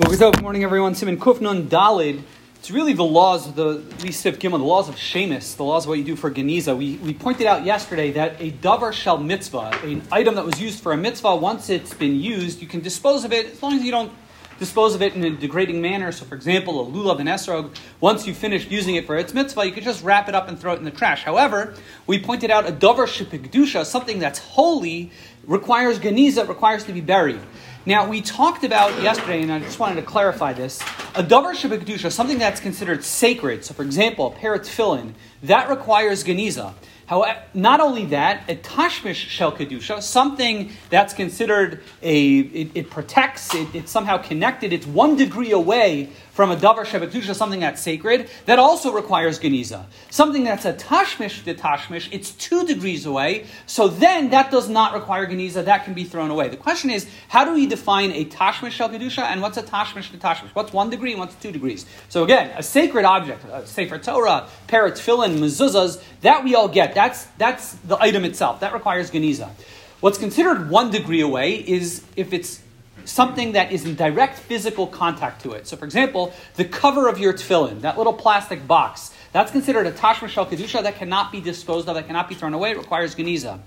Good morning, everyone. Simon Kufnun Dalid. It's really the laws of the Lisif Gimel, the laws of Shemus, the laws of what you do for Geniza. We, we pointed out yesterday that a davar shel mitzvah, an item that was used for a mitzvah, once it's been used, you can dispose of it as long as you don't dispose of it in a degrading manner. So, for example, a lulav and esrog, once you finish using it for its mitzvah, you can just wrap it up and throw it in the trash. However, we pointed out a davar shepigdusha, something that's holy, requires geniza, requires to be buried. Now, we talked about yesterday, and I just wanted to clarify this. A davar shabbat something that's considered sacred. So, for example, a pair tefillin, that requires geniza. However, not only that, a tashmish shel kedusha, something that's considered a, it, it protects, it, it's somehow connected, it's one degree away from a davar shebekdusha, something that's sacred, that also requires geniza. Something that's a tashmish to tashmish, it's two degrees away, so then that does not require geniza, that can be thrown away. The question is, how do we define a tashmish shel kedusha, and what's a tashmish to tashmish? What's one degree and what's two degrees? So again, a sacred object, a sefer Torah, parrot, tefillin, mezuzahs, that we all get. That's, that's the item itself. That requires geniza. What's considered one degree away is if it's something that is in direct physical contact to it. So, for example, the cover of your tefillin, that little plastic box, that's considered a tashma shel kedusha that cannot be disposed of, that cannot be thrown away. It requires geniza.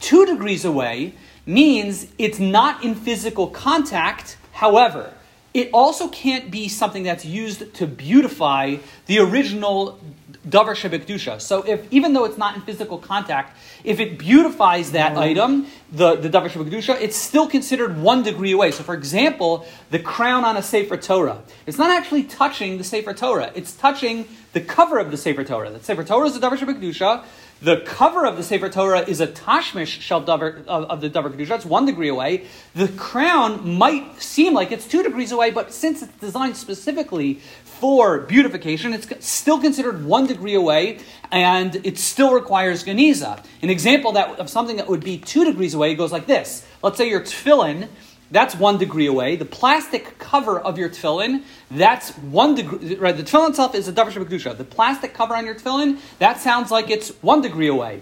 Two degrees away means it's not in physical contact. However, it also can't be something that's used to beautify the original davar shebekdusha. So if even though it's not in physical contact, if it beautifies that mm-hmm. item, the, the davar shebekdusha, it's still considered one degree away. So for example, the crown on a Sefer Torah, it's not actually touching the Sefer Torah, it's touching the cover of the Sefer Torah. The Sefer Torah is the davar shebekdusha, the cover of the Sefer Torah is a tashmish shel davar, of, of the davar kedusha. It's one degree away. The crown might seem like it's two degrees away, but since it's designed specifically for beautification, it's still considered one degree away, and it still requires geniza. An example that of something that would be two degrees away goes like this. Let's say your tefillin that's one degree away. The plastic cover of your tefillin, that's one degree. Right, the tefillin itself is a davar shebekdusha. The plastic cover on your tefillin, that sounds like it's one degree away.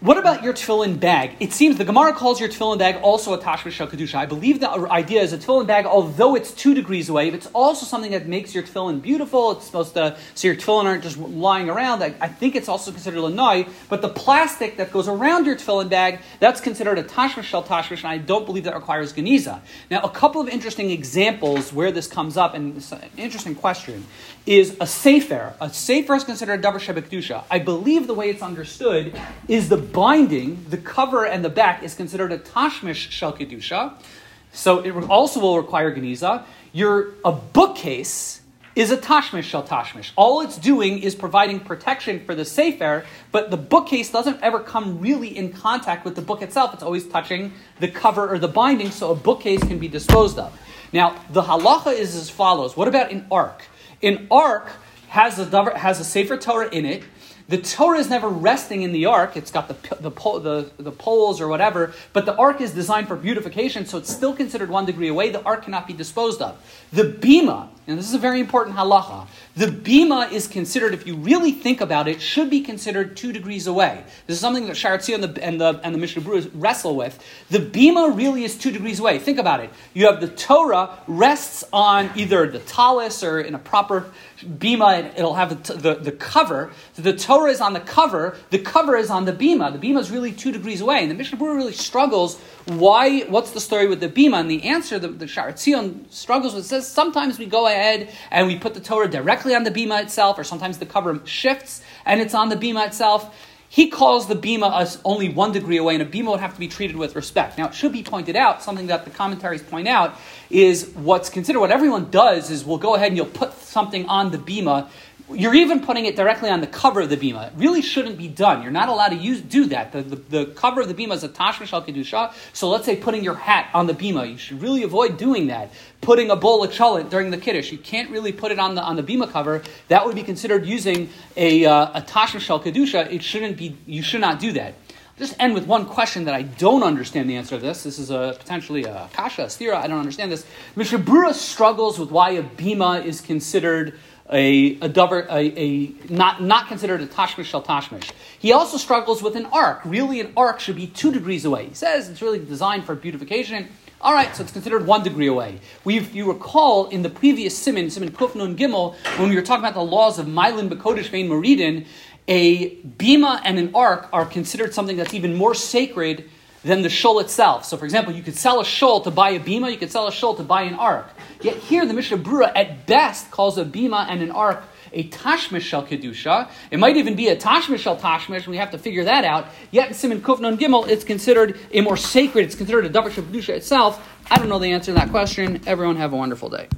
What about your tefillin bag? It seems the Gemara calls your tefillin bag also a tashmish kedusha. I believe the idea is a tefillin bag, although it's two degrees away, it's also something that makes your tefillin beautiful. It's supposed to so your tefillin aren't just lying around. I, I think it's also considered lanai. But the plastic that goes around your tefillin bag that's considered a tashmish shel tashmish, and I don't believe that requires geniza. Now, a couple of interesting examples where this comes up, and it's an interesting question, is a sefer. A sefer is considered a davar shebekdusha. I believe the way it's understood is the binding, the cover and the back is considered a tashmish shel kedusha, so it also will require geniza. Your a bookcase is a tashmish shel tashmish. All it's doing is providing protection for the sefer, but the bookcase doesn't ever come really in contact with the book itself. It's always touching the cover or the binding, so a bookcase can be disposed of. Now, the halacha is as follows. What about an ark? An ark has a, has a sefer Torah in it, the Torah is never resting in the ark. It's got the, the, the, the, poles or whatever, but the ark is designed for beautification, so it's still considered one degree away. The ark cannot be disposed of. The bima, and this is a very important halacha, the bima is considered, if you really think about it, should be considered two degrees away. This is something that Sha'ar Hatziyun and the, and the, and the Mishnah Berurah wrestle with. The bima really is two degrees away. Think about it. You have the Torah rests on either the talus or in a proper bima, it'll have the, the, the cover. The Torah is on the cover, the cover is on the bima. The bima is really two degrees away. And the Mishnah Berurah really struggles why, what's the story with the bima? And the answer the, the Sha'ar Hatziyun struggles with says sometimes we go ahead and we put the Torah directly on the bima itself, or sometimes the cover shifts and it's on the bima itself. He calls the bima us only one degree away, and a bima would have to be treated with respect. Now, it should be pointed out, something that the commentaries point out, is what's considered, what everyone does is we'll go ahead and you'll put something on the bima you're even putting it directly on the cover of the bima. It really shouldn't be done. You're not allowed to use do that. The, the, the cover of the bima is a tashma shal kedusha. So let's say putting your hat on the bima. You should really avoid doing that. Putting a bowl of cholent during the kiddush. You can't really put it on the on the bima cover. That would be considered using a uh, a tashma shal kedusha. It shouldn't be. You should not do that. Just end with one question that I don't understand the answer to this. This is a potentially a kasha, a stira. I don't understand this. Mishnah Berurah struggles with why a bima is considered a, a, dover, a, a not, not considered a tashmish shel tashmish. He also struggles with an ark. Really, an ark should be two degrees away. He says it's really designed for beautification. All right, so it's considered one degree away. We, if you recall, in the previous Simon, Simon Kufnun Gimel, when we were talking about the laws of Mylin Bekodesh Vein Meridin, a bima and an ark are considered something that's even more sacred than the shul itself. So, for example, you could sell a shul to buy a bima, you could sell a shul to buy an ark. Yet here, the Mishnah Berurah at best calls a bima and an ark a tashmish shel kedusha. It might even be a tashmish shel tashmish, we have to figure that out. Yet in Simon Kufnon Gimel, it's considered a more sacred. It's considered a davar shel kedusha itself. I don't know the answer to that question. Everyone have a wonderful day.